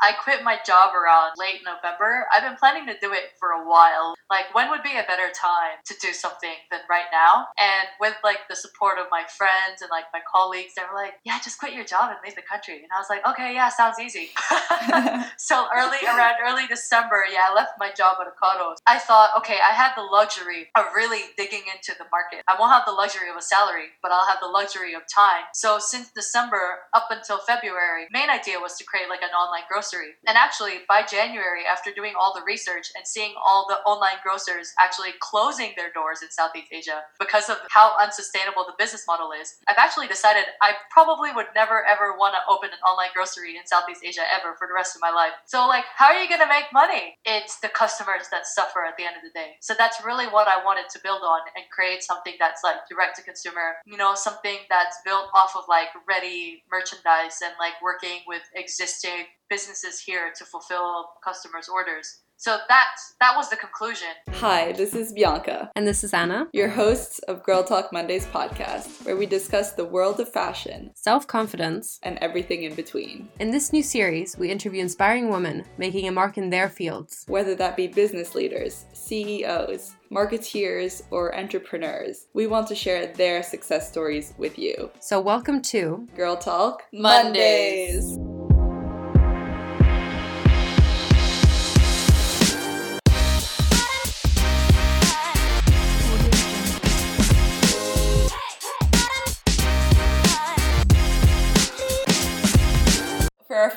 I quit my job around late November. I've been planning to do it for a while. Like, when would be a better time to do something than right now? And with like the support of my friends and like my colleagues, they were like, "Yeah, just quit your job and leave the country." And I was like, "Okay, yeah, sounds easy." so early around early December, yeah, I left my job at Ocado. I thought, okay, I had the luxury of really digging into the market. I won't have the luxury of a salary, but I'll have the luxury of time. So since December up until February, main idea was to create like an online grocery grocery. And actually, by January, after doing all the research and seeing all the online grocers actually closing their doors in Southeast Asia because of how unsustainable the business model is, I've actually decided I probably would never ever want to open an online grocery in Southeast Asia ever for the rest of my life. So, like, how are you going to make money? It's the customers that suffer at the end of the day. So, that's really what I wanted to build on and create something that's like direct to consumer, you know, something that's built off of like ready merchandise and like working with existing businesses here to fulfill customers' orders. So that that was the conclusion. Hi, this is Bianca. And this is Anna, your hosts of Girl Talk Mondays podcast, where we discuss the world of fashion, self confidence, and everything in between. In this new series, we interview inspiring women making a mark in their fields, whether that be business leaders, CEOs, marketeers, or entrepreneurs. We want to share their success stories with you. So, welcome to Girl Talk Mondays. Mondays.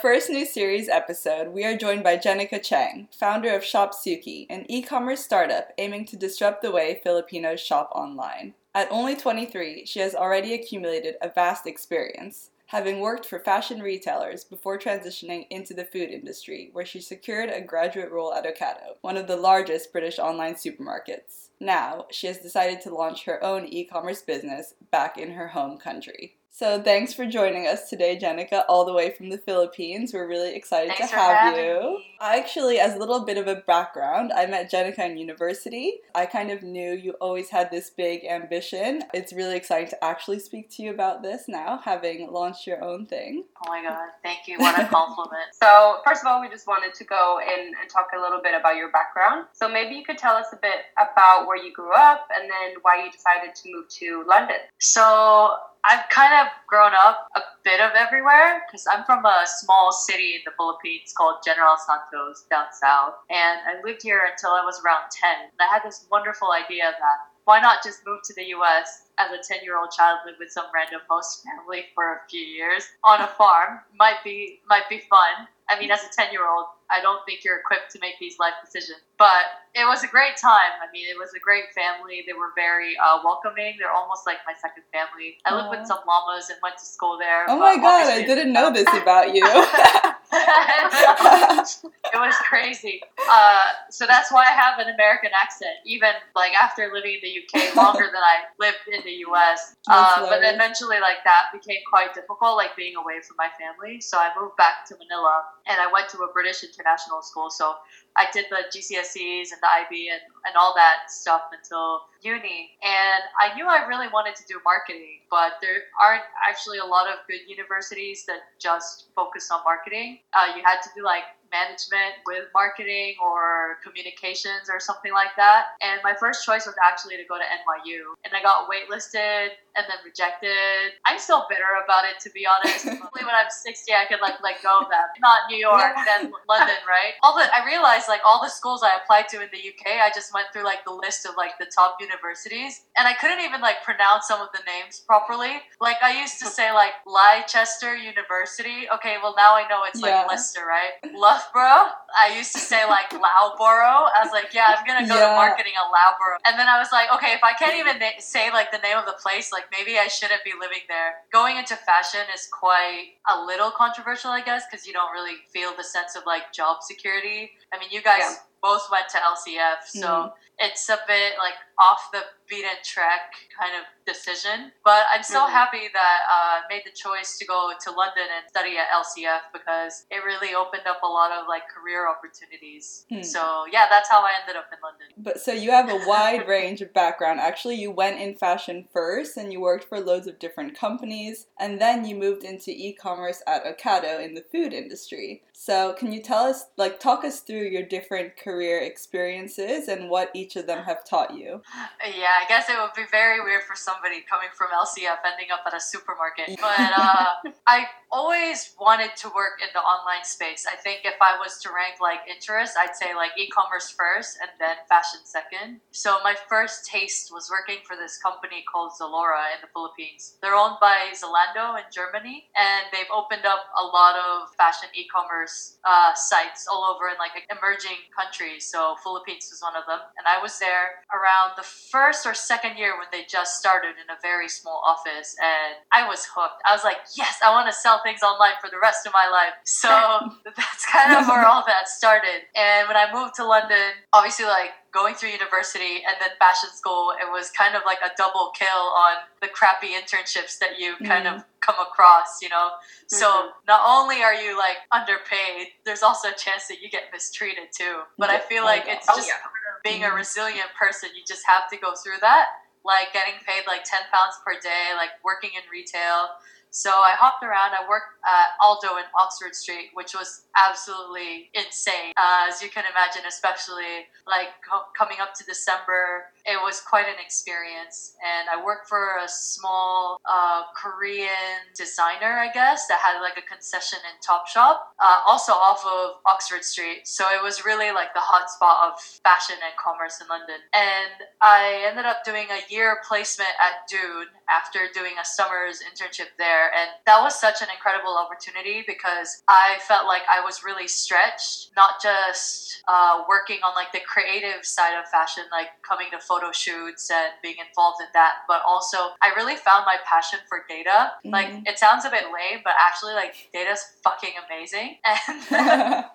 First new series episode, we are joined by Jenica Chang, founder of Shopsuki, an e commerce startup aiming to disrupt the way Filipinos shop online. At only 23, she has already accumulated a vast experience, having worked for fashion retailers before transitioning into the food industry, where she secured a graduate role at Ocado, one of the largest British online supermarkets. Now, she has decided to launch her own e commerce business back in her home country. So thanks for joining us today, Jenica, all the way from the Philippines. We're really excited thanks to have you. Me. Actually, as a little bit of a background, I met Jenica in university. I kind of knew you always had this big ambition. It's really exciting to actually speak to you about this now, having launched your own thing. Oh my god, thank you. What a compliment. so, first of all, we just wanted to go in and talk a little bit about your background. So, maybe you could tell us a bit about where you grew up and then why you decided to move to London. So, I've kind of grown up a bit of everywhere because I'm from a small city in the Philippines called General Santos down south. And I lived here until I was around 10. And I had this wonderful idea that why not just move to the US as a 10 year old child, live with some random host family for a few years on a farm? Might be, might be fun. I mean, as a 10 year old, I don't think you're equipped to make these life decisions. But it was a great time. I mean, it was a great family. They were very uh, welcoming. They're almost like my second family. I lived with some llamas and went to school there. Oh my god, I didn't know this about you. it was crazy. Uh, so that's why I have an American accent, even like after living in the UK longer than I lived in the US. Uh, but eventually, like that became quite difficult, like being away from my family. So I moved back to Manila and I went to a British international school. So I did the GCSEs and the IB and, and all that stuff until uni. And I knew I really wanted to do marketing, but there aren't actually a lot of good universities that just focus on marketing. Uh, you had to do like management with marketing or communications or something like that. And my first choice was actually to go to NYU. And I got waitlisted and then rejected. I'm still bitter about it to be honest. Hopefully when I'm 60 I could like let go of that. Not New York, then London, right? All the I realized like all the schools I applied to in the UK, I just went through like the list of like the top universities and I couldn't even like pronounce some of the names properly. Like I used to say like Leicester University. Okay, well now I know it's like yeah. Leicester, right? Loughborough. I used to say like Loughborough. I was like, yeah, I'm gonna go yeah. to marketing at Loughborough. And then I was like, okay, if I can't even na- say like the name of the place, like maybe I shouldn't be living there. Going into fashion is quite a little controversial, I guess, because you don't really feel the sense of like job security. I mean, you guys. Yeah both went to LCF, so mm. It's a bit like off the beaten track kind of decision. But I'm so mm-hmm. happy that I uh, made the choice to go to London and study at LCF because it really opened up a lot of like career opportunities. Mm. So yeah, that's how I ended up in London. But so you have a wide range of background. Actually, you went in fashion first and you worked for loads of different companies and then you moved into e-commerce at Ocado in the food industry. So, can you tell us, like, talk us through your different career experiences and what each of them have taught you? Yeah, I guess it would be very weird for somebody coming from LCF ending up at a supermarket. But uh, I always wanted to work in the online space. I think if I was to rank like interest, I'd say like e-commerce first and then fashion second. So my first taste was working for this company called Zalora in the Philippines. They're owned by Zalando in Germany, and they've opened up a lot of fashion e-commerce uh, sites all over in like emerging countries. So Philippines was one of them, and I was there around the first or second year when they just started in a very small office, and I was hooked. I was like, yes, I want to sell things online for the rest of my life. So that's kind of where all that started. And when I moved to London, obviously, like going through university and then fashion school, it was kind of like a double kill on the crappy internships that you kind mm-hmm. of come across, you know? Mm-hmm. So not only are you like underpaid, there's also a chance that you get mistreated too. But I feel like it's oh, just yeah. being mm-hmm. a resilient person, you just have to go through that. Like getting paid like 10 pounds per day, like working in retail so I hopped around. I worked at Aldo in Oxford Street, which was absolutely insane, uh, as you can imagine, especially like co- coming up to December. It was quite an experience. And I worked for a small uh, Korean designer, I guess, that had like a concession in Topshop, uh, also off of Oxford Street. So it was really like the hotspot of fashion and commerce in London. And I ended up doing a year placement at Dune after doing a summer's internship there. And that was such an incredible opportunity because I felt like I was really stretched, not just uh, working on like the creative side of fashion, like coming to photo shoots and being involved in that, but also I really found my passion for data. Mm-hmm. Like it sounds a bit lame, but actually like data's fucking amazing. And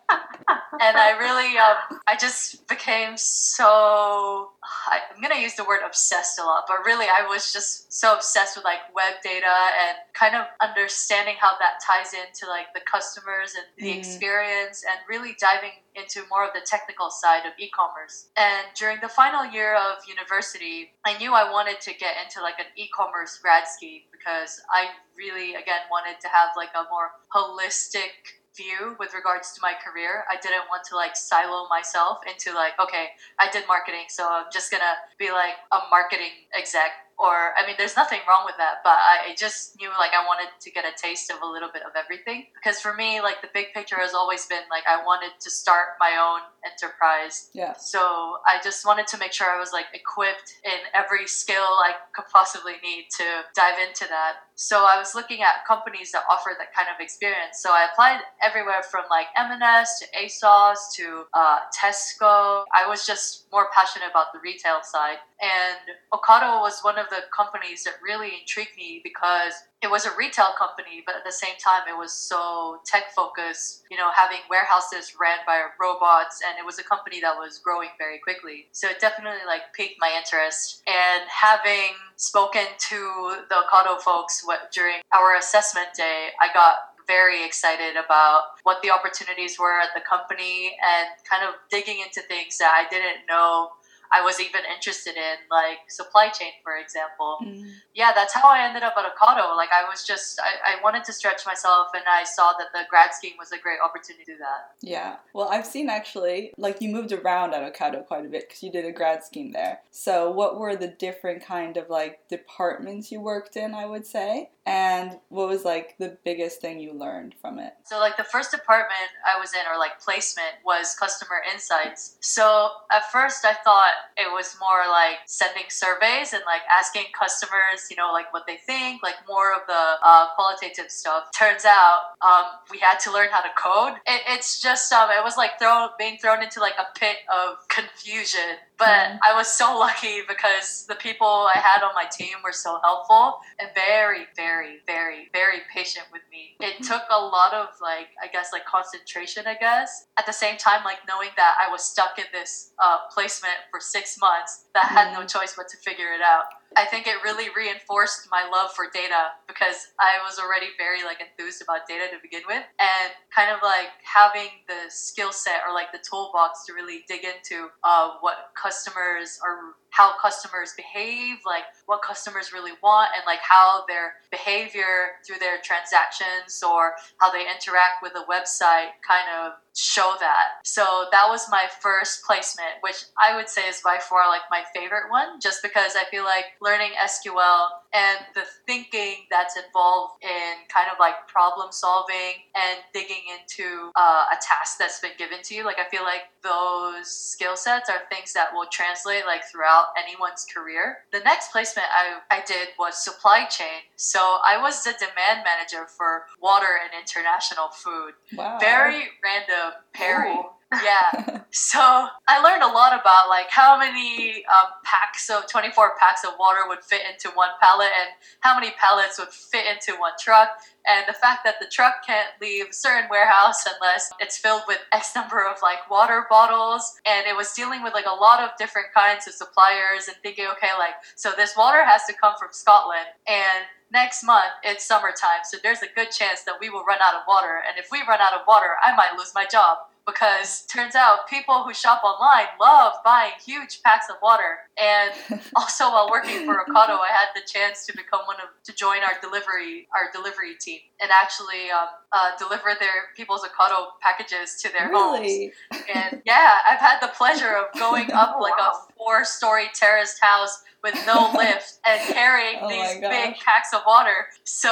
and I really um, I just became so I, I'm gonna use the word obsessed a lot, but really I was just so obsessed with like web data and kind of understanding how that ties into like the customers and the mm. experience and really diving into more of the technical side of e-commerce. And during the final year of university, I knew I wanted to get into like an e-commerce grad scheme because I really again wanted to have like a more holistic view with regards to my career. I didn't want to like silo myself into like, okay, I did marketing, so I'm just gonna be like a marketing exec or I mean, there's nothing wrong with that, but I just knew like I wanted to get a taste of a little bit of everything because for me, like the big picture has always been like I wanted to start my own enterprise. Yeah. So I just wanted to make sure I was like equipped in every skill I could possibly need to dive into that. So I was looking at companies that offer that kind of experience. So I applied everywhere from like M&S to ASOS to uh, Tesco. I was just more passionate about the retail side. And Ocado was one of the companies that really intrigued me because it was a retail company, but at the same time, it was so tech focused, you know, having warehouses ran by robots. And it was a company that was growing very quickly. So it definitely like piqued my interest. And having spoken to the Ocado folks during our assessment day, I got very excited about what the opportunities were at the company and kind of digging into things that I didn't know I was even interested in, like supply chain, for example. Mm. Yeah, that's how I ended up at Ocado. Like I was just, I, I wanted to stretch myself, and I saw that the grad scheme was a great opportunity to do that. Yeah, well, I've seen actually, like you moved around at Ocado quite a bit because you did a grad scheme there. So, what were the different kind of like departments you worked in? I would say, and what was like the biggest thing you learned from it? So, like the first department I was in, or like placement, was customer insights. So, at first, I thought it was more like sending surveys and like asking customers, you know, like what they think, like more of the uh, qualitative stuff. Turns out um, we had to learn how to code. It, it's just um, it was like thrown being thrown into like a pit of confusion but mm-hmm. I was so lucky because the people I had on my team were so helpful and very, very, very, very patient with me. It mm-hmm. took a lot of like, I guess, like concentration, I guess. At the same time, like knowing that I was stuck in this uh, placement for six months, that had no mm-hmm. choice but to figure it out. I think it really reinforced my love for data because I was already very like enthused about data to begin with and kind of like having the skill set or like the toolbox to really dig into uh, what customers are how customers behave, like what customers really want, and like how their behavior through their transactions or how they interact with the website kind of show that. So that was my first placement, which I would say is by far like my favorite one, just because I feel like learning SQL and the thinking that's involved in kind of like problem solving and digging into uh, a task that's been given to you. Like I feel like those skill sets are things that will translate like throughout anyone's career. The next placement I, I did was supply chain. So I was the demand manager for water and international food. Wow. Very random pairing. Ooh. yeah. So I learned a lot about like how many um, packs of 24 packs of water would fit into one pallet and how many pallets would fit into one truck. And the fact that the truck can't leave a certain warehouse unless it's filled with X number of like water bottles. And it was dealing with like a lot of different kinds of suppliers and thinking, okay, like, so this water has to come from Scotland. And next month it's summertime, so there's a good chance that we will run out of water. And if we run out of water, I might lose my job because turns out people who shop online love buying huge packs of water. And also while working for Ocado, I had the chance to become one of to join our delivery our delivery team and actually um, uh, deliver their people's Ocado packages to their really? homes. And yeah, I've had the pleasure of going up oh, like wow. a four story terraced house with no lift and carrying oh these big packs of water. So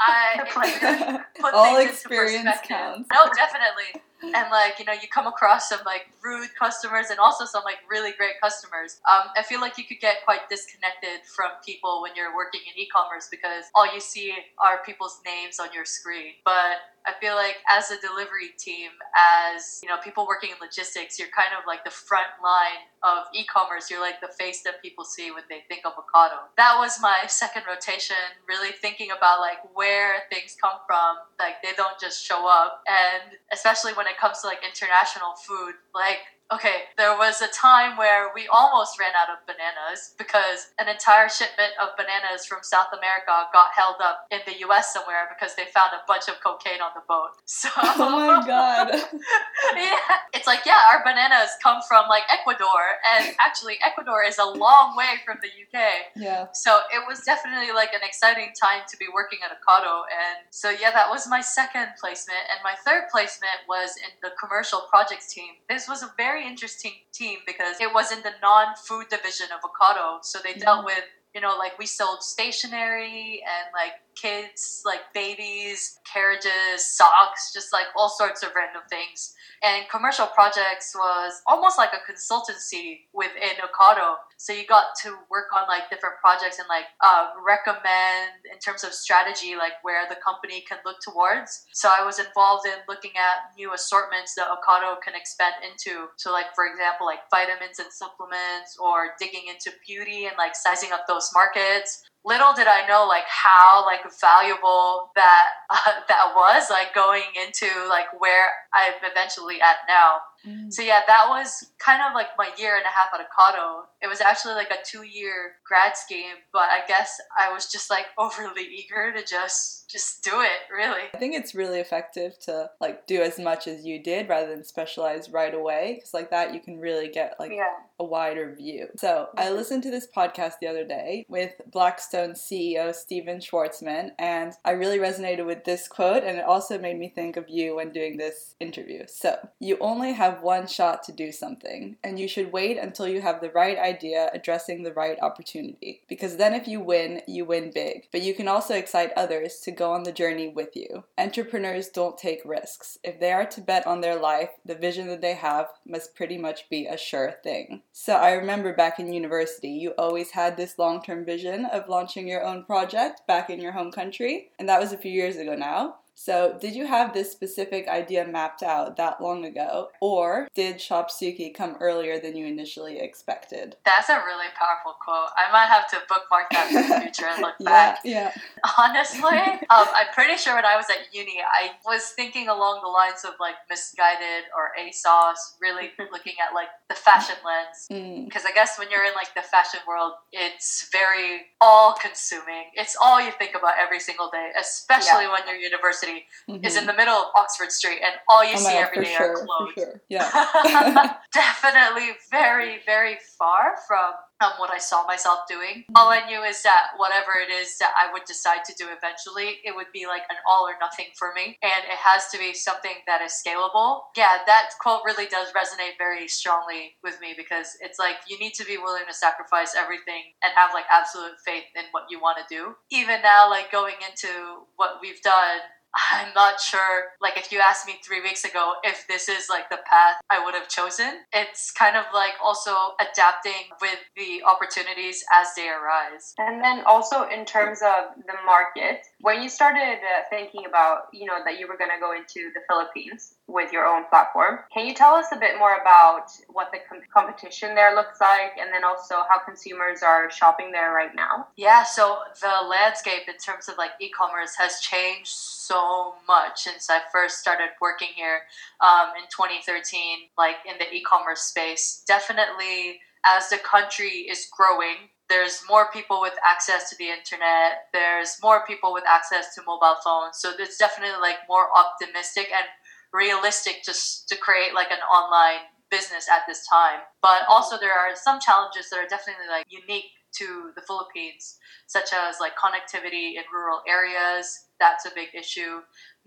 I put all experience counts. No, definitely and like you know you come across some like rude customers and also some like really great customers. Um, i feel like you could get quite disconnected from people when you're working in e-commerce because all you see are people's names on your screen. But I feel like as a delivery team, as you know, people working in logistics, you're kind of like the front line of e-commerce. You're like the face that people see when they think of Ocado. That was my second rotation, really thinking about like where things come from. Like they don't just show up, and especially when it comes to like international food, like Okay, there was a time where we almost ran out of bananas because an entire shipment of bananas from South America got held up in the US somewhere because they found a bunch of cocaine on the boat. So Oh my god. yeah. It's like, yeah, our bananas come from like Ecuador and actually Ecuador is a long way from the UK. Yeah. So it was definitely like an exciting time to be working at Ocado and so yeah, that was my second placement and my third placement was in the commercial projects team. This was a very interesting team because it was in the non-food division of Ocado. So they dealt mm-hmm. with you know, like we sold stationery and like kids, like babies, carriages, socks, just like all sorts of random things. And commercial projects was almost like a consultancy within Ocado. So you got to work on like different projects and like uh, recommend in terms of strategy, like where the company can look towards. So I was involved in looking at new assortments that Ocado can expand into. So like for example, like vitamins and supplements, or digging into beauty and like sizing up those markets little did I know like how like valuable that uh, that was like going into like where I'm eventually at now. Mm. So yeah, that was kind of like my year and a half at Ocado. It was actually like a two year grad scheme, but I guess I was just like overly eager to just just do it, really. I think it's really effective to like do as much as you did rather than specialize right away because like that you can really get like yeah. a wider view. So, I mm-hmm. listened to this podcast the other day with Blackstone CEO Stephen Schwarzman, and I really resonated with this quote, and it also made me think of you when doing this interview. So, you only have one shot to do something, and you should wait until you have the right idea addressing the right opportunity, because then if you win, you win big. But you can also excite others to go on the journey with you. Entrepreneurs don't take risks. If they are to bet on their life, the vision that they have must pretty much be a sure thing. So, I remember back in university, you always had this long term vision of launching your own project back in your home country, and that was a few years ago now. So, did you have this specific idea mapped out that long ago, or did Shop Suki come earlier than you initially expected? That's a really powerful quote. I might have to bookmark that for the future and look yeah, back. Yeah. Honestly, um, I'm pretty sure when I was at uni, I was thinking along the lines of like Missguided or ASOS, really looking at like the fashion lens. Mm. Because I guess when you're in like the fashion world, it's very all consuming. It's all you think about every single day, especially when you're university is in Mhm. the middle of Oxford Street and all you Oh see every day sure, are clothes. sure. Yeah. Definitely very, very far from um, what I saw myself doing. All I knew is that whatever it is that I would decide to do eventually, it would be like an all or nothing for me. And it has to be something that is scalable. Yeah, that quote really does resonate very strongly with me because it's like you need to be willing to sacrifice everything and have like absolute faith in what you want to do. Even now, like going into what we've done, I'm not sure, like, if you asked me three weeks ago if this is like the path I would have chosen, it's kind of like also adapting with the opportunities as they arise. And then also in terms of the market, when you started uh, thinking about, you know, that you were going to go into the Philippines with your own platform, can you tell us a bit more about what the com- competition there looks like and then also how consumers are shopping there right now? Yeah, so the landscape in terms of like e commerce has changed so much since I first started working here um, in 2013, like in the e commerce space. Definitely, as the country is growing, there's more people with access to the internet, there's more people with access to mobile phones. So it's definitely like more optimistic and realistic just to create like an online business at this time. But also there are some challenges that are definitely like unique to the Philippines, such as like connectivity in rural areas. That's a big issue.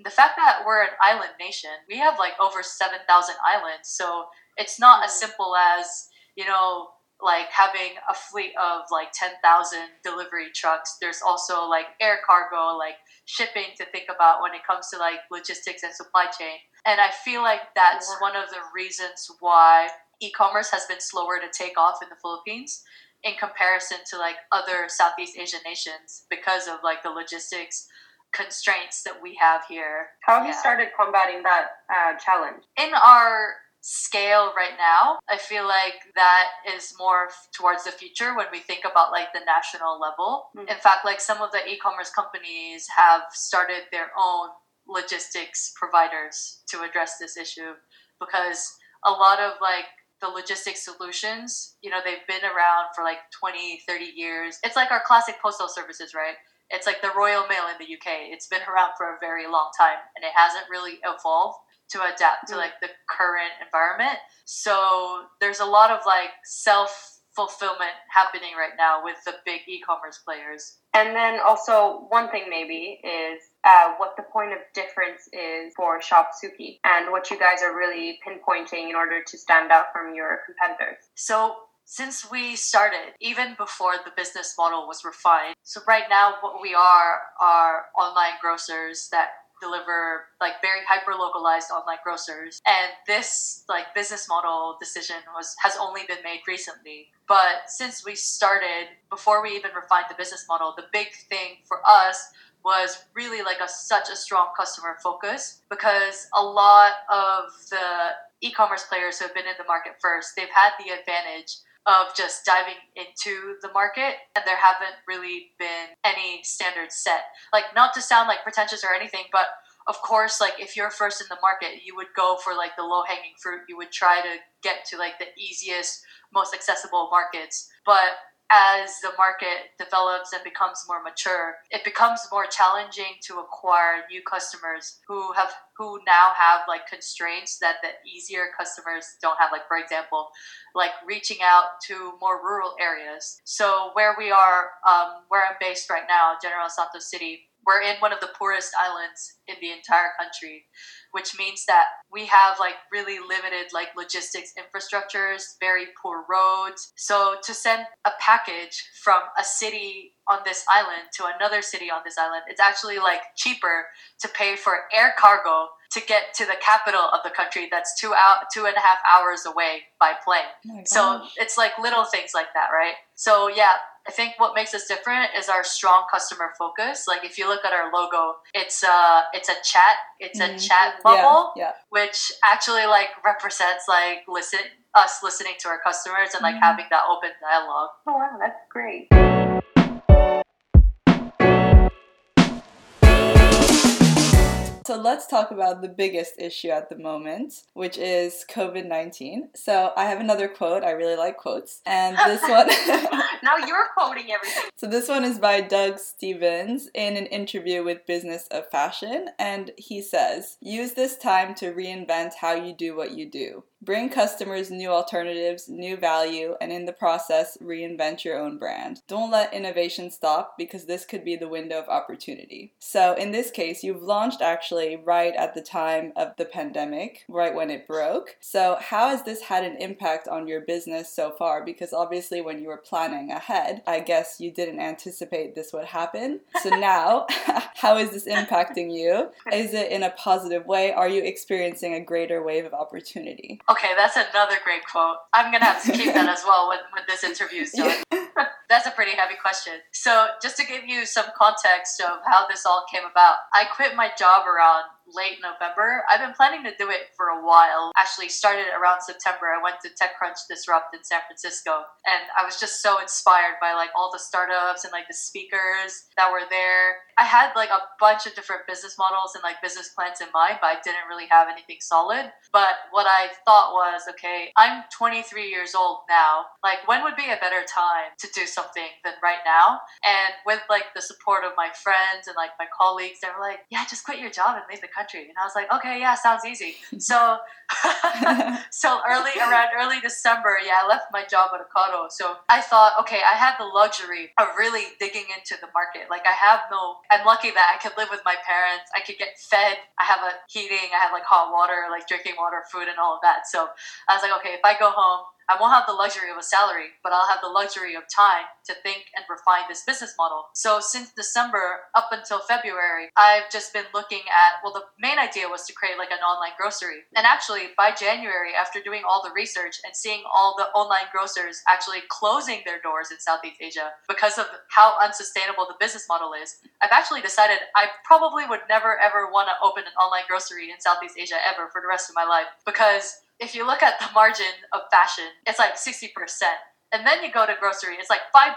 The fact that we're an island nation, we have like over 7,000 islands. So it's not as mm-hmm. simple as, you know, like having a fleet of like 10,000 delivery trucks. There's also like air cargo, like shipping to think about when it comes to like logistics and supply chain. And I feel like that's Yeah. one of the reasons why e-commerce has been slower to take off in the Philippines in comparison to like other Southeast Asian nations because of like the logistics constraints that we have here. How have you started combating that uh, challenge? In our scale right now, I feel like that is more f- towards the future when we think about like the national level. Mhm. In fact, like some of the e-commerce companies have started their own logistics providers to address this issue because a lot of like the logistics solutions, you know, they've been around for like 20, 30 years. It's like our classic postal services, right? It's like the Royal Mail in the UK. It's been around for a very long time and it hasn't really evolved to adapt to Mm. like the current environment. So there's a lot of like self fulfillment happening right now with the big e-commerce players. And then also one thing maybe is uh, what the point of difference is for Shopsuki and what you guys are really pinpointing in order to stand out from your competitors. So since we started, even before the business model was refined, so right now what we are are online grocers that deliver like very hyper localized online grocers. And this like business model decision was has only been made recently. But since we started before we even refined the business model the big thing for us was really like a such a strong customer focus because a lot of the e-commerce players who have been in the market first they've had the advantage of just diving into the market and there haven't really been any standards set. Like not to sound like pretentious or anything but of course like if you're first in the market you would go for like the low hanging fruit. You would try to get to like the easiest most accessible markets. But as the market develops and becomes more mature, it becomes more challenging to acquire new customers who have who now have like constraints that the easier customers don't have. Like for example, like reaching out to more rural areas. So where we are, um, where I'm based right now, General Santos City, we're in one of the poorest islands in the entire country which means that we have like really limited like logistics infrastructures very poor roads. So to send a package from a city on this island to another city on this island it's actually like cheaper to pay for air cargo to get to the capital of the country that's two out two and a half hours away by plane. Oh so it's like little things like that right? So yeah I think what makes us different is our strong customer focus. Like if you look at our logo, it's a it's a chat, it's mm-hmm. a chat bubble, yeah, yeah. which actually like represents like listen us listening to our customers and like mm-hmm. having that open dialogue. Oh wow, that's great. So let's talk about the biggest issue at the moment, which is COVID 19. So I have another quote. I really like quotes. And this one. now you're quoting everything. So this one is by Doug Stephens in an interview with Business of Fashion. And he says, Use this time to reinvent how you do what you do. Bring customers new alternatives, new value, and in the process, reinvent your own brand. Don't let innovation stop because this could be the window of opportunity. So, in this case, you've launched actually right at the time of the pandemic, right when it broke. So, how has this had an impact on your business so far? Because obviously, when you were planning ahead, I guess you didn't anticipate this would happen. So, now, how is this impacting you? Is it in a positive way? Are you experiencing a greater wave of opportunity? Okay, that's another great quote. I'm gonna have to keep that as well when, when this interview is done. that's a pretty heavy question. So, just to give you some context of how this all came about, I quit my job around late November. I've been planning to do it for a while. Actually, started around September. I went to TechCrunch Disrupt in San Francisco, and I was just so inspired by like all the startups and like the speakers that were there. I had like a bunch of different business models and like business plans in mind, but I didn't really have anything solid. But what I thought was, okay, I'm 23 years old now. Like, when would be a better time to do something than right now? And with like the support of my friends and like my colleagues, they were like, yeah, just quit your job and leave the country. And I was like, okay, yeah, sounds easy. So, so early around early December, yeah, I left my job at Ocado. So I thought, okay, I had the luxury of really digging into the market. Like I have no, I'm lucky that I could live with my parents. I could get fed. I have a heating. I have like hot water, like drinking water, food, and all of that. So I was like, okay, if I go home, I won't have the luxury of a salary, but I'll have the luxury of time to think and refine this business model. So since December up until February, I've just been looking at, well, the main idea was to create like an online grocery. And actually, by January, after doing all the research and seeing all the online grocers actually closing their doors in Southeast Asia because of how unsustainable the business model is, I've actually decided I probably would never ever want to open an online grocery in Southeast Asia ever for the rest of my life because if you look at the margin of fashion, it's like 60%. And then you go to grocery, it's like 5%.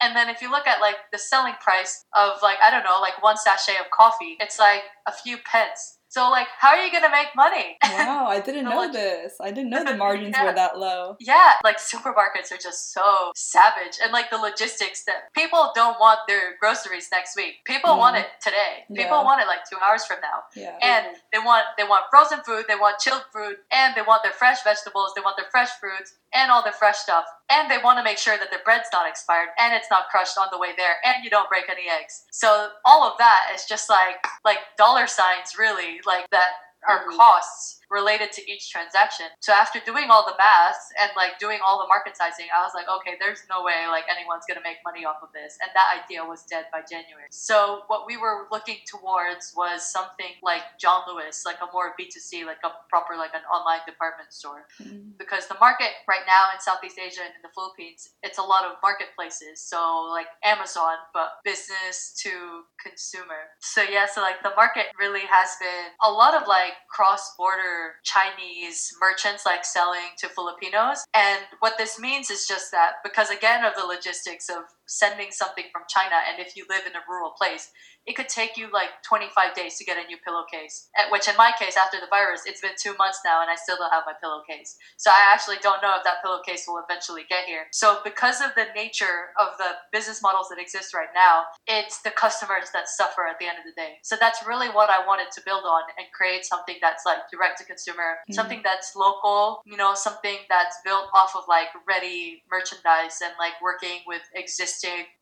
And then if you look at like the selling price of like, I don't know, like one sachet of coffee, it's like a few pence. So like, how are you gonna make money? Wow, I didn't know this. I didn't know the margins yeah. were that low. Yeah, like supermarkets are just so savage, and like the logistics that people don't want their groceries next week. People mm. want it today. People yeah. want it like two hours from now. Yeah. And they want they want frozen food, they want chilled food, and they want their fresh vegetables, they want their fresh fruits, and all their fresh stuff. And they want to make sure that their bread's not expired and it's not crushed on the way there, and you don't break any eggs. So all of that is just like like dollar signs, really, like that are mm. costs related to each transaction. So after doing all the math and like doing all the market sizing, I was like, okay, there's no way like anyone's gonna make money off of this. And that idea was dead by January. So what we were looking towards was something like John Lewis, like a more B2C, like a proper like an online department store. Mm-hmm. Because the market right now in Southeast Asia and in the Philippines, it's a lot of marketplaces. So like Amazon, but business to consumer. So yeah, so like the market really has been a lot of like cross border Chinese merchants like selling to Filipinos. And what this means is just that because again of the logistics of sending something from China, and if you live in a rural place, it could take you like 25 days to get a new pillowcase. Which, in my case, after the virus, it's been two months now, and I still don't have my pillowcase. So I actually don't know if that pillowcase will eventually get here. So because of the nature of the business models that exist right now, it's the customers that suffer at the end of the day. So that's really what I wanted to build on and create something that's like direct to consumer, mm-hmm. something that's local, you know, something that's built off of like ready merchandise and like working with existing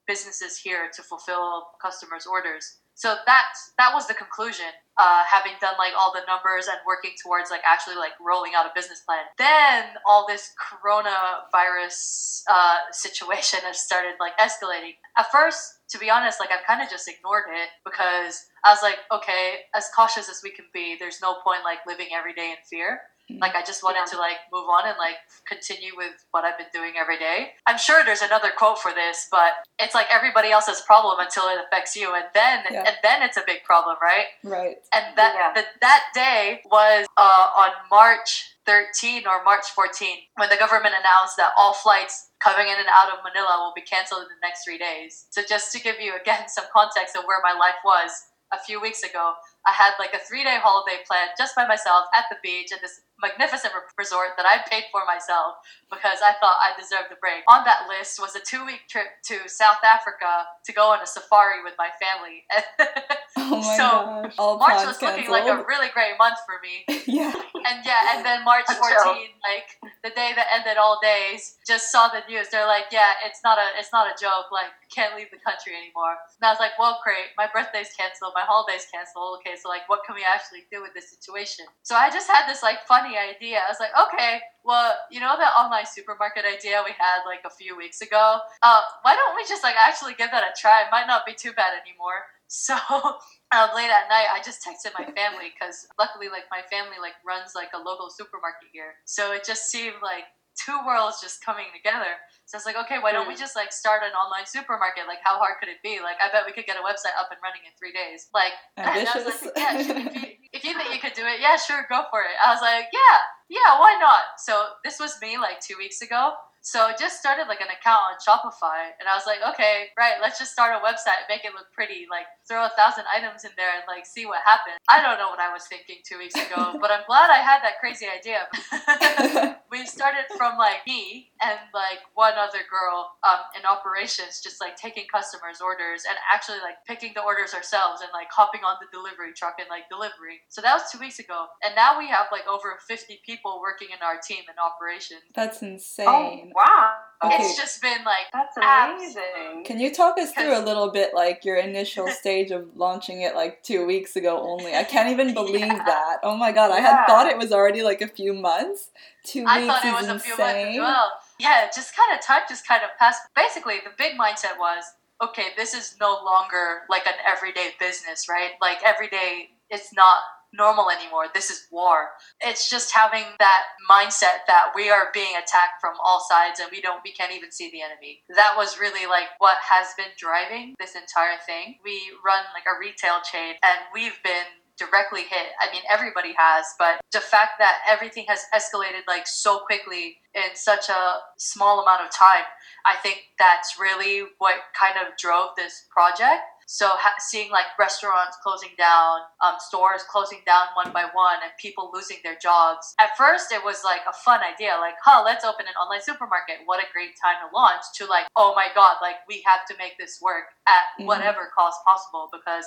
businesses here to fulfill customers' orders. So that that was the conclusion. Uh, having done like all the numbers and working towards like actually like rolling out a business plan, then all this coronavirus uh, situation has started like escalating. At first, to be honest, like I've kind of just ignored it because I was like, okay, as cautious as we can be, there's no point like living every day in fear. Like I just wanted yeah. to like move on and like continue with what I've been doing every day. I'm sure there's another quote for this, but it's like everybody else's problem until it affects you, and then yeah. and then it's a big problem, right? Right. And that yeah. the, that day was uh, on March 13 or March 14 when the government announced that all flights coming in and out of Manila will be canceled in the next three days. So just to give you again some context of where my life was a few weeks ago, I had like a three day holiday planned just by myself at the beach at this magnificent resort that I paid for myself because I thought I deserved a break. On that list was a two week trip to South Africa to go on a safari with my family. oh my so gosh. All March was looking like a really great month for me. yeah. And yeah, and then March 14, like the day that ended all days, just saw the news. They're like, yeah, it's not a it's not a joke. Like can't leave the country anymore. And I was like, well, great. My birthday's canceled. My holiday's canceled. Okay, so like, what can we actually do with this situation? So I just had this like funny idea. I was like, okay, well, you know that online supermarket idea we had like a few weeks ago? Uh, why don't we just like actually give that a try? It might not be too bad anymore. So um, late at night, I just texted my family because luckily, like my family like runs like a local supermarket here. So it just seemed like two worlds just coming together. So it's like, okay, why don't we mm. just like start an online supermarket? Like, how hard could it be? Like, I bet we could get a website up and running in three days. Like, I was like, yeah, if you, if you think you could do it, yeah, sure, go for it. I was like, yeah, yeah, why not? So this was me like two weeks ago. So I just started like an account on Shopify, and I was like, okay, right, let's just start a website, make it look pretty, like throw a thousand items in there, and like see what happens. I don't know what I was thinking two weeks ago, but I'm glad I had that crazy idea. we started from like me and like one other girl um, in operations, just like taking customers' orders and actually like picking the orders ourselves and like hopping on the delivery truck and like delivering. So that was two weeks ago, and now we have like over 50 people working in our team in operations. That's insane. Oh Wow. Okay. It's just been like that's amazing. Can you talk us through a little bit like your initial stage of launching it like two weeks ago only? I can't even believe yeah. that. Oh my god, I had thought it was already like a few months. Two I weeks thought it was insane. a few months as well. Yeah, just kind of time just kind of passed. Basically, the big mindset was okay, this is no longer like an everyday business, right? Like every day, it's not normal anymore. This is war. It's just having that mindset that we are being attacked from all sides and we don't we can't even see the enemy. That was really like what has been driving this entire thing. We run like a retail chain and we've been directly hit. I mean, everybody has, but the fact that everything has escalated like so quickly in such a small amount of time, I think that's really what kind of drove this project so ha- seeing like restaurants closing down, um, stores closing down one by one, and people losing their jobs. At first, it was like a fun idea, like, huh, let's open an online supermarket. What a great time to launch. To like, oh my god, like we have to make this work at mm-hmm. whatever cost possible because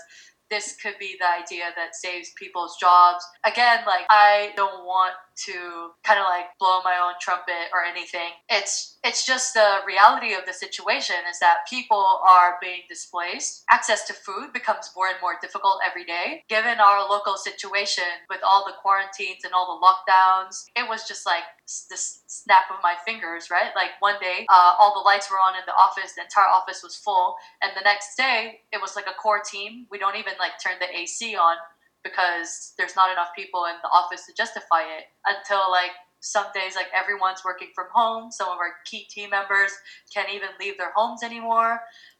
this could be the idea that saves people's jobs. Again, like I don't want to kind of like blow my own trumpet or anything. It's it's just the reality of the situation is that people are being displaced. Access to food becomes more and more difficult every day. Given our local situation with all the quarantines and all the lockdowns, it was just like the snap of my fingers, right? Like one day, uh, all the lights were on in the office, the entire office was full, and the next day, it was like a core team. We don't even like turn the AC on because there's not enough people in the office to justify it until like some days like everyone's working from home some of our key team members can't even leave their homes anymore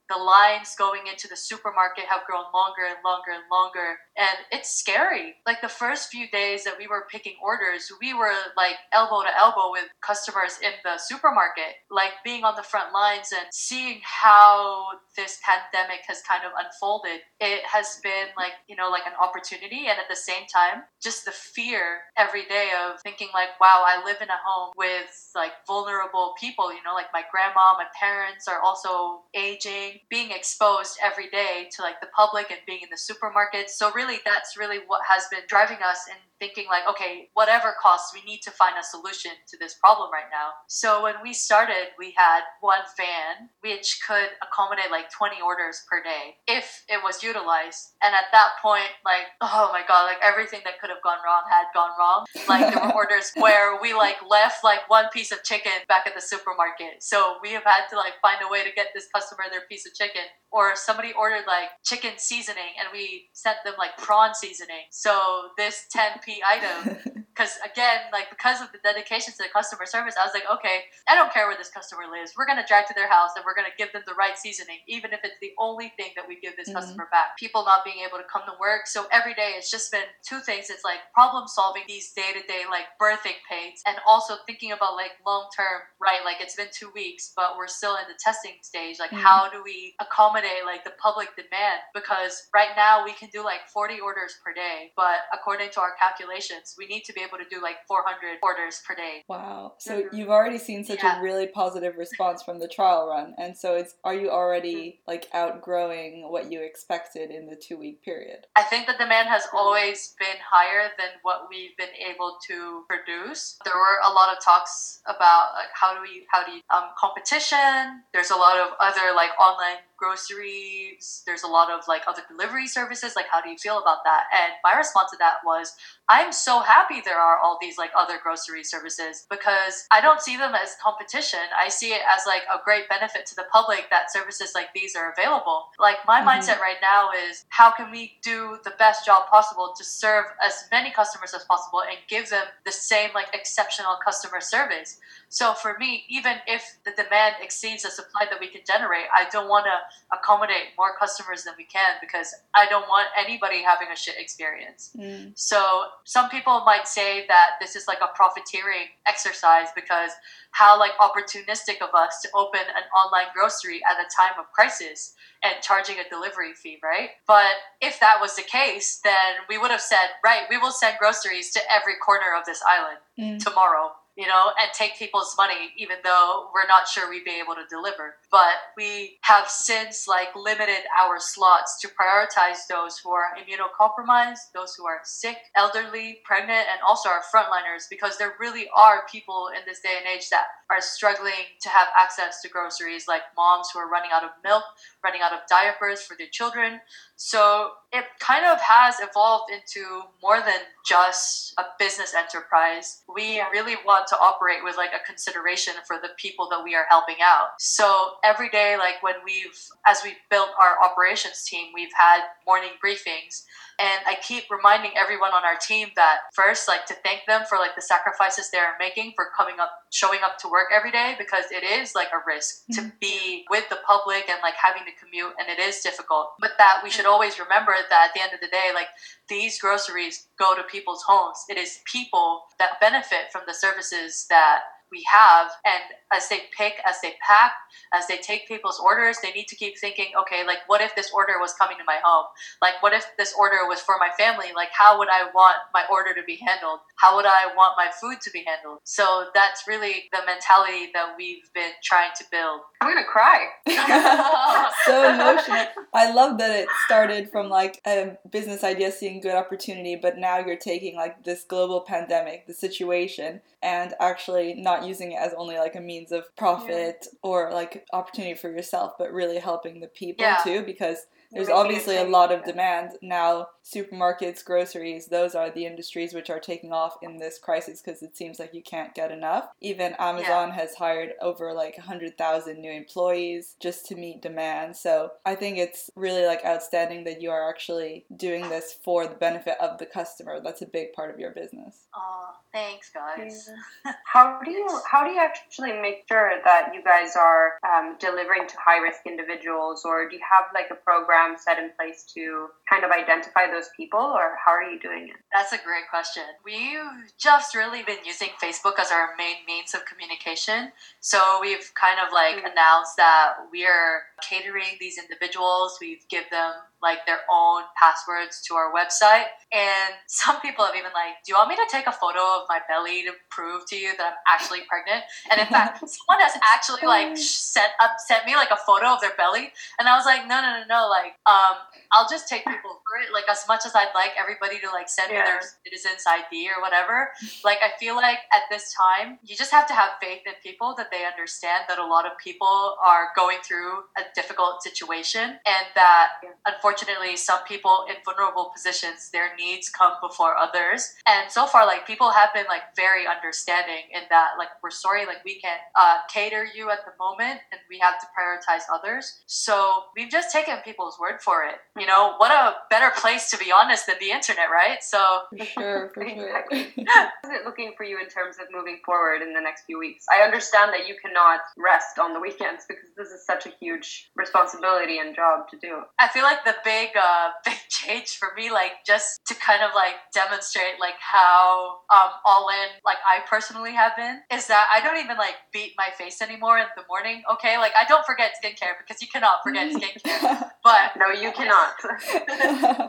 the lines going into the supermarket have grown longer and longer and longer. And it's scary. Like the first few days that we were picking orders, we were like elbow to elbow with customers in the supermarket, like being on the front lines and seeing how this pandemic has kind of unfolded. It has been like, you know, like an opportunity. And at the same time, just the fear every day of thinking, like, wow, I live in a home with like vulnerable people, you know, like my grandma, my parents are also aging, being exposed every day to like the public and being in the supermarket. So, really, that's really what has been driving us in thinking like, okay, whatever costs, we need to find a solution to this problem right now. So when we started, we had one van which could accommodate like 20 orders per day if it was utilized. And at that point, like, oh my god, like everything that could have gone wrong had gone wrong. Like there were orders where we like left like one piece of chicken back at the supermarket. So we have had to like find a way to get this customer their piece of chicken. Or somebody ordered like chicken seasoning and we sent them like prawn seasoning. So this 10 item. Because again like because of the dedication to the customer service i was like okay i don't care where this customer lives. We're going to drive to their house and we're going to give them the right seasoning even if it's the only thing that we give this mm-hmm. customer back. People not being able to come to work. So every day it's just been two things. It's like problem solving these day-to-day like birthing pains and also thinking about like long term right? Like it's been two weeks but we're still in the testing stage. Like mm-hmm. how do we accommodate like the public demand? Because right now we can do like 40 orders per day but according to our calculations, we need to be able to do like 400 orders per day. Wow. So mm-hmm. you've already seen such yeah. a really positive response from the trial run. And so it's are you already mm-hmm. like outgrowing what you expected in the 2 week period? I think the demand has always been higher than what we've been able to produce. There were a lot of talks about like how do we how do you um, competition. There's a lot of other like online groceries. There's a lot of like other delivery services. Like, how do you feel about that? And my response to that was, I'm so happy there are all these like other grocery services because I don't see them as competition. I see it as like a great benefit to the public that services like these are available. Like my mm-hmm. mindset right now is how can we do the best job possible to serve as many customers as possible and give them the same like exceptional customer service. So for me, even if the demand exceeds the supply that we can generate, I don't want to accommodate more customers than we can because I don't want anybody having a shit experience. Mm. So some people might say that this is like a profiteering exercise because how like opportunistic of us to open an online grocery at a time of crisis and charging a delivery fee, right? But if that was the case, then we would have said, right, we will send groceries to every corner of this island mm. tomorrow you know, and take people's money, even though we're not sure we'd be able to deliver. But we have since like limited our slots to prioritize those who are immunocompromised, those who are sick, elderly, pregnant, and also our frontliners, because there really are people in this day and age that are struggling to have access to groceries, like moms who are running out of milk, running out of diapers for their children. So it kind of has evolved into more than just a business enterprise. We really want to operate with like a consideration for the people that we are helping out. So every day, like when we've, as we've built our operations team, we've had morning briefings and I keep reminding everyone on our team that first, like to thank them for like the sacrifices they are making for coming up, showing up to work every day because it is like a risk mm-hmm. to be with the public and like having to commute and it is difficult. But that we should always remember that at the end of the day, like these groceries go to people's homes. It is people that benefit from the services that we have and as they pick as they pack as they take people's orders they need to keep thinking okay like what if this order was coming to my home? Like what if this order was for my family? Like how would i want my order to be handled? How would i want my food to be handled? So that's really the mentality that we've been trying to build. I'm gonna cry. So emotional. I love that it started from like a business idea seeing good opportunity but now you're taking like this global pandemic the situation and actually not using it as only like a means of profit yeah. or like opportunity for yourself, but really helping the people yeah. too. Because there's obviously a lot of demand now supermarkets groceries those are the industries which are taking off in this crisis because it seems like you can't get enough. Even amazon yeah. has hired over like 100000 new employees just to meet demand. So i think it's really like outstanding that you are actually doing this for the benefit of the customer. That's a big part of your business. Oh thanks guys. How do you how do you actually make sure that you guys are um, delivering to high risk individuals or do you have like a program set in place to kind of identify those people or how are you doing it? That's a great question. We've just really been using facebook as our main means of communication. So we've kind of like mm-hmm. announced that we're catering these individuals we give them like their own passwords to our website. And some people have even like, do you want me to take a photo of my belly to prove to you that I'm actually pregnant? And in fact, someone has actually like sent up sent me like a photo of their belly, and I was like, no, no, no, no, like, um, I'll just take people for it. Like as much as I'd like everybody to like send yeah. me their citizen's ID or whatever, like I feel like at this time you just have to have faith in people that they understand that a lot of people are going through a difficult situation and that unfortunately unfortunately, some people in vulnerable positions, their needs come before others. And so far, like people have been like very understanding in that, like we're sorry, like we can't uh, cater you at the moment, and we have to prioritize others. So we've just taken people's word for it. You know, what a better place to be honest than the internet, right? So for sure, for sure. How's it looking for you in terms of moving forward in the next few weeks? I understand that you cannot rest on the weekends because this is such a huge responsibility and job to do. I feel like the big uh big change for me like just to kind of like demonstrate like how um all in like I personally have been is that I don't even like beat my face anymore in the morning okay? Like I don't forget skincare because you cannot forget skincare but no you cannot.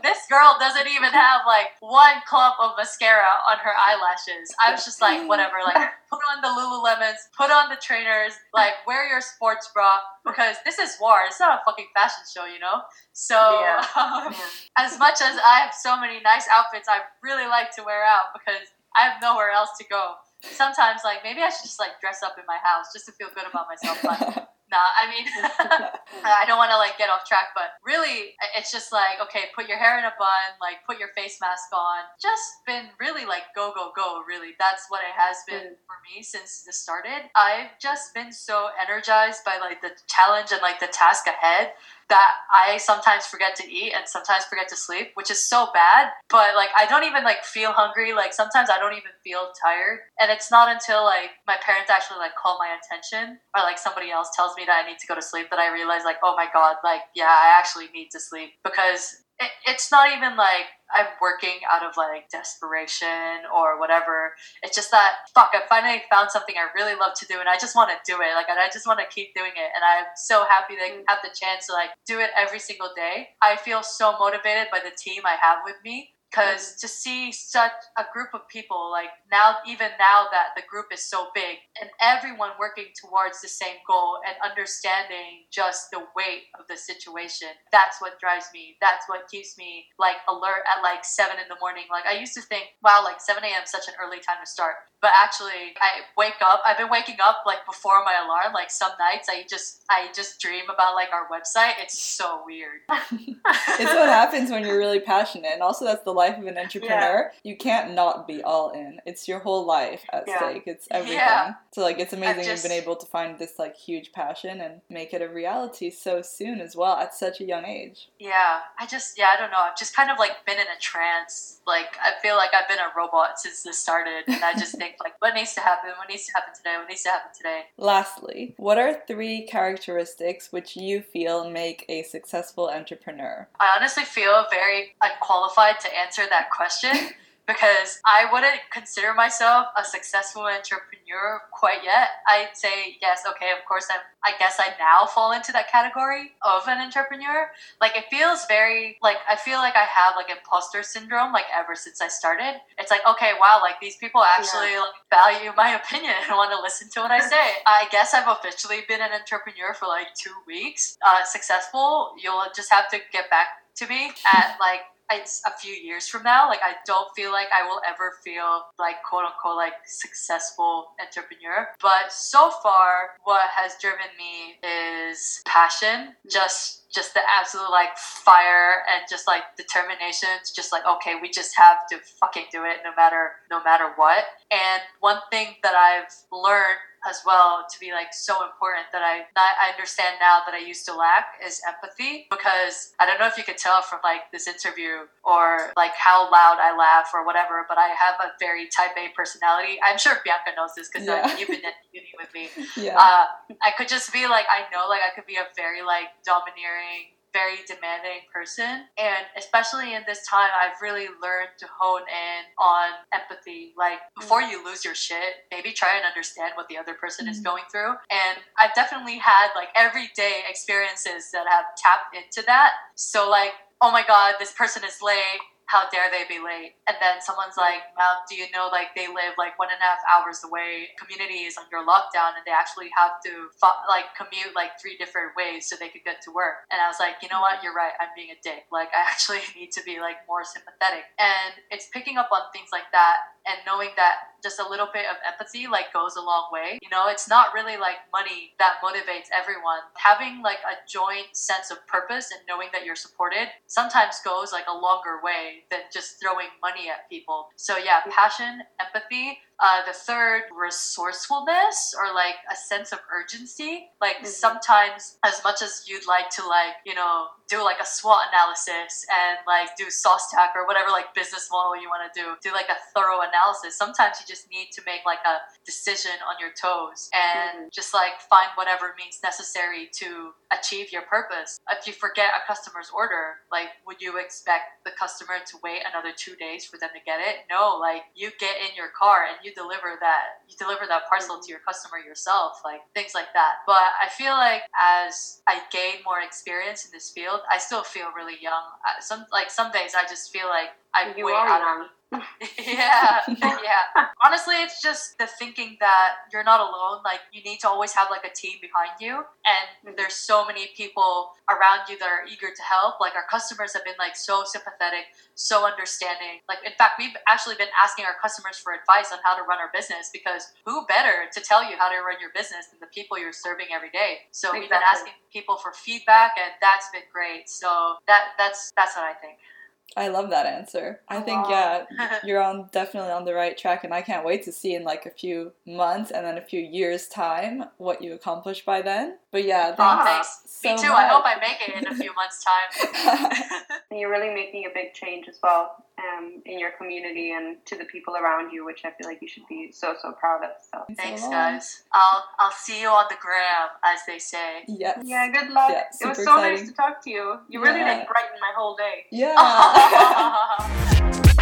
This girl doesn't even have like one clump of mascara on her eyelashes. I was just like whatever like put on the Lululemons put on the trainers like wear your sports bra because this is war it's not a fucking fashion show you know so yeah. um, as much as I have so many nice outfits, I really like to wear out because I have nowhere else to go. Sometimes, like maybe I should just like dress up in my house just to feel good about myself. Nah, I mean, I don't want to like get off track, but really, it's just like okay, put your hair in a bun, like put your face mask on. Just been really like go go go. Really, that's what it has been mm. for me since this started. I've just been so energized by like the challenge and like the task ahead that I sometimes forget to eat and sometimes forget to sleep, which is so bad. But like I don't even like feel hungry. Like sometimes I don't even feel tired. And it's not until like my parents actually like call my attention or like somebody else tells me that I need to go to sleep that I realize like, oh my god, like yeah, I actually need to sleep because it, it's not even like I'm working out of like desperation or whatever. It's just that fuck, I finally found something I really love to do and I just want to do it. Like I just want to keep doing it and I'm so happy that I mm. have the chance to like do it every single day. I feel so motivated by the team I have with me because to see such a group of people like now even now that the group is so big and everyone working towards the same goal and understanding just the weight of the situation that's what drives me. That's what keeps me like alert at like 7 in the morning. Like i used to think wow like 7 a.m such an early time to start but actually i wake up i've been waking up like before my alarm like some nights i just i just dream about like our website it's so weird. It's what happens when you're really passionate and also that's the life of an entrepreneur. Yeah. you can't not be all in. It's your whole life at yeah. stake. It's everything. Yeah. so like it's amazing just, you've been able to find this like huge passion and make it a reality so soon as well at such a young age. Yeah. I just yeah i don't know. I've just kind of like been in a trance. Like i feel like i've been a robot since this started and i just think think like what needs to happen, what needs to happen today, what needs to happen today. Lastly, what are three characteristics which you feel make a successful entrepreneur? I honestly feel very unqualified to answer that question. because I wouldn't consider myself a successful entrepreneur quite yet. I'd say yes, okay, of course I'm I guess I now fall into that category of an entrepreneur. Like it feels very like I feel like I have like imposter syndrome like ever since I started. It's like, okay, wow, like these people actually yeah. like, value my opinion and want to listen to what I say. I guess I've officially been an entrepreneur for like two weeks. Uh, successful, you'll just have to get back to me at like it's a few years from now. Like I don't feel like I will ever feel like quote unquote like successful entrepreneur. But so far what has driven me is passion. Just just the absolute like fire and just like determination. It's just like okay, we just have to fucking do it no matter no matter what. And one thing that I've learned as well to be like so important that I I understand now that I used to lack is empathy because I don't know if you could tell from like this interview or like how loud I laugh or whatever, but I have a very type A personality. I'm sure Bianca knows this because yeah. you've been in uni with me. Yeah. Uh, I could just be like I know like I could be a very like domineering very demanding person. And especially in this time, I've really learned to hone in on empathy. Like before you lose your shit, maybe try and understand what the other person mm-hmm. is going through. And I've definitely had like everyday experiences that have tapped into that. So like, oh my God, this person is late how dare they be late? And then someone's like, well, do you know like they live like one and a half hours away? Community is under lockdown and they actually have to like commute like three different ways so they could get to work. And I was like, you know what? You're right. I'm being a dick. Like I actually need to be like more sympathetic. And it's picking up on things like that and knowing that just a little bit of empathy like goes a long way. You know it's not really like money that motivates everyone. Having like a joint sense of purpose and knowing that you're supported sometimes goes like a longer way than just throwing money at people. So yeah passion empathy uh, the third, resourcefulness or like a sense of urgency. Like mm-hmm. sometimes, as much as you'd like to like you know do like a SWOT analysis and like do sauce SOSTAC or whatever like business model you want to do, do like a thorough analysis. Sometimes you just need to make like a decision on your toes and mm-hmm. just like find whatever means necessary to achieve your purpose. If you forget a customer's order, like would you expect the customer to wait another two days for them to get it? No, like you get in your car and you deliver that you deliver that parcel to your customer yourself, like things like that. But I feel like as I gain more experience in this field, I still feel really young. Uh, some like some days I just feel like I'm you way out young. of yeah, yeah. Honestly, it's just the thinking that you're not alone. Like you need to always have like a team behind you, and mm-hmm. there's so many people around you that are eager to help. Like our customers have been like so sympathetic, so understanding. Like in fact, we've actually been asking our customers for advice on how to run our business because who better to tell you how to run your business than the people you're serving every day? So exactly. we've been asking people for feedback, and that's been great. So that that's that's what I think. I love that answer. I think yeah, you're on definitely on the right track, and I can't wait to see in like a few months and then a few years time what you accomplish by then. But yeah, thanks. thanks. So Me too. Much. I hope I make it in a few months time. you're really making a big change as well um, in your community and to the people around you, which I feel like you should be so so proud of. So thanks, guys. I'll I'll see you on the gram, as they say. Yes. Yeah. Good luck. Yeah, it was so exciting. nice to talk to you. You really yeah. like brightened my whole day. Yeah.